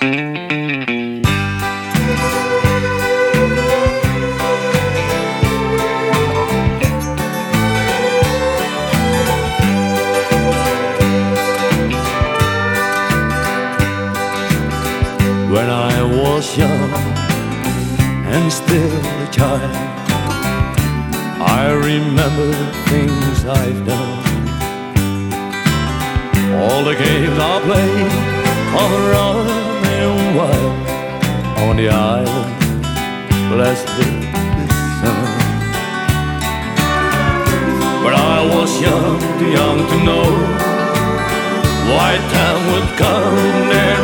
When I was young and still a child, I remember the things I've done. All the games I played on the running wild on the island, blessed with the sun. But I was young, too young to know White time would come and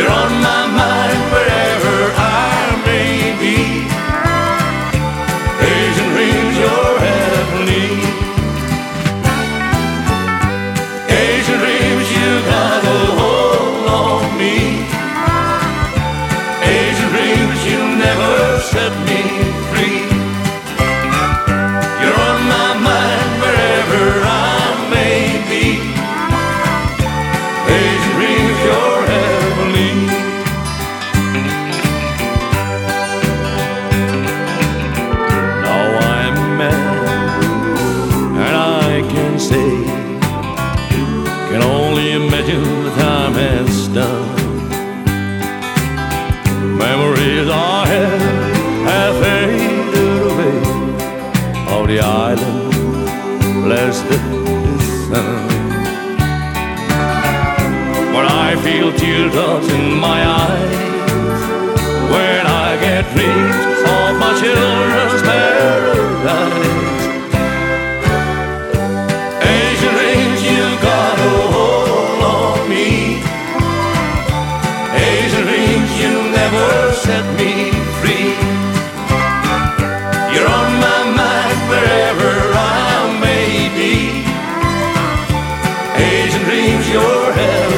You're on my mind wherever I may be. Asian dreams, you're heavenly. Asian dreams, you got a hold on me. Asian dreams, you never set me free. You're on my mind wherever I may be. Asian Memories I have have faded away of the island blessed the sun. When I feel teardrops in my eyes, when I get children your help.